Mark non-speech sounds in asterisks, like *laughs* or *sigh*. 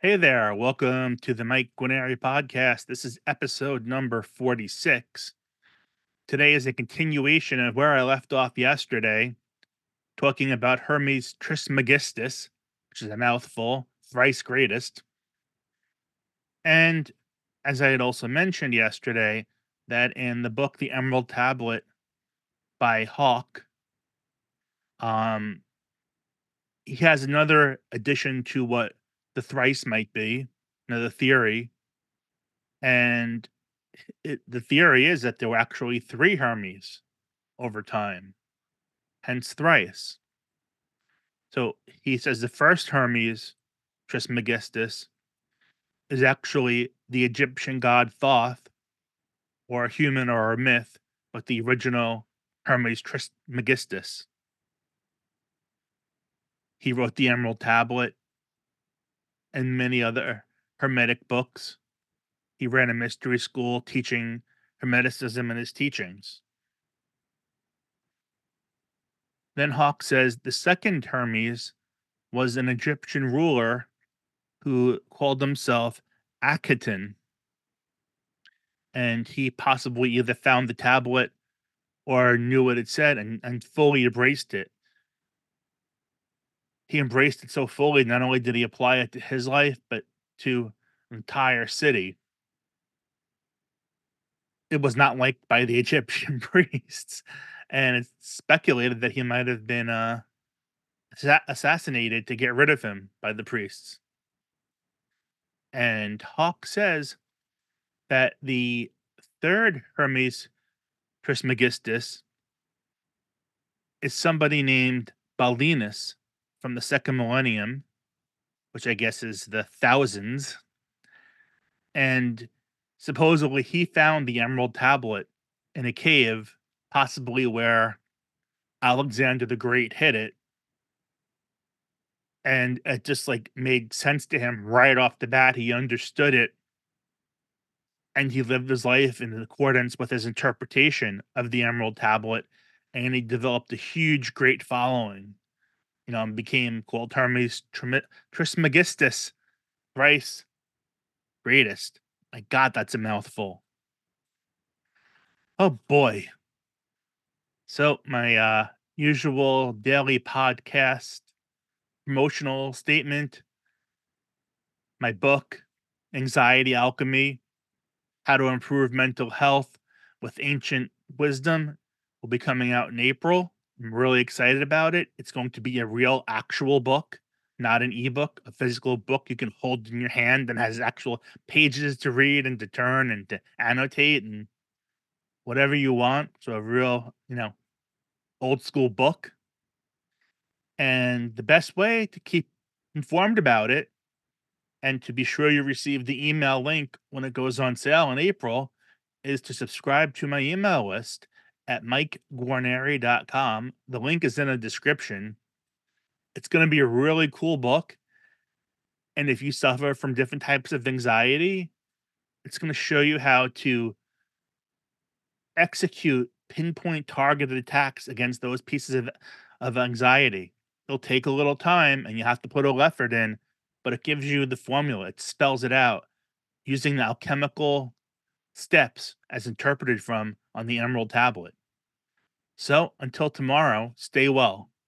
Hey there, welcome to the Mike Guarneri podcast. This is episode number 46. Today is a continuation of where I left off yesterday, talking about Hermes Trismegistus, which is a mouthful, thrice greatest. And as I had also mentioned yesterday, that in the book The Emerald Tablet by Hauck, um, he has another addition to what the thrice might be, another theory. And it, the theory is that there were actually three Hermes over time, hence thrice. So he says the first Hermes, Trismegistus, is actually the Egyptian god Thoth, or a human or a myth, but the original Hermes Trismegistus. He wrote the Emerald Tablet and many other Hermetic books. He ran a mystery school teaching Hermeticism and his teachings. Then Hauck says the second Hermes was an Egyptian ruler who called himself Akhenaten. And he possibly either found the tablet or knew what it said and, and fully embraced it. He embraced it so fully, not only did he apply it to his life, but to entire city. It was not liked by the *laughs* Egyptian priests, and it's speculated that he might have been uh, assassinated to get rid of him by the priests. And Hauck says that the third Hermes Trismegistus is somebody named Balinus from the second millennium, which I guess is the thousands. And supposedly he found the emerald tablet in a cave, possibly where Alexander the Great hid it. And it just like made sense to him right off the bat. He understood it. And he lived his life in accordance with his interpretation of the Emerald Tablet. And he developed a huge, great following you know, and became called Hermes Trismegistus, thrice greatest. My God, that's a mouthful. Oh boy. So my uh usual daily podcast promotional statement, my book, Anxiety Alchemy, How to Improve Mental Health with Ancient Wisdom will be coming out in April. I'm really excited about it. It's going to be a real actual book, not an ebook, a physical book you can hold in your hand and has actual pages to read and to turn and to annotate and whatever you want. So a real, you know, old school book. And the best way to keep informed about it and to be sure you receive the email link when it goes on sale in April is to subscribe to my email list at mikeguarneri.com. The link is in the description. It's going to be a really cool book. And if you suffer from different types of anxiety, it's going to show you how to execute pinpoint targeted attacks against those pieces of, of anxiety. It'll take a little time and you have to put a effort in, but it gives you the formula. It spells it out using the alchemical steps as interpreted from on the Emerald Tablet. So until tomorrow, stay well.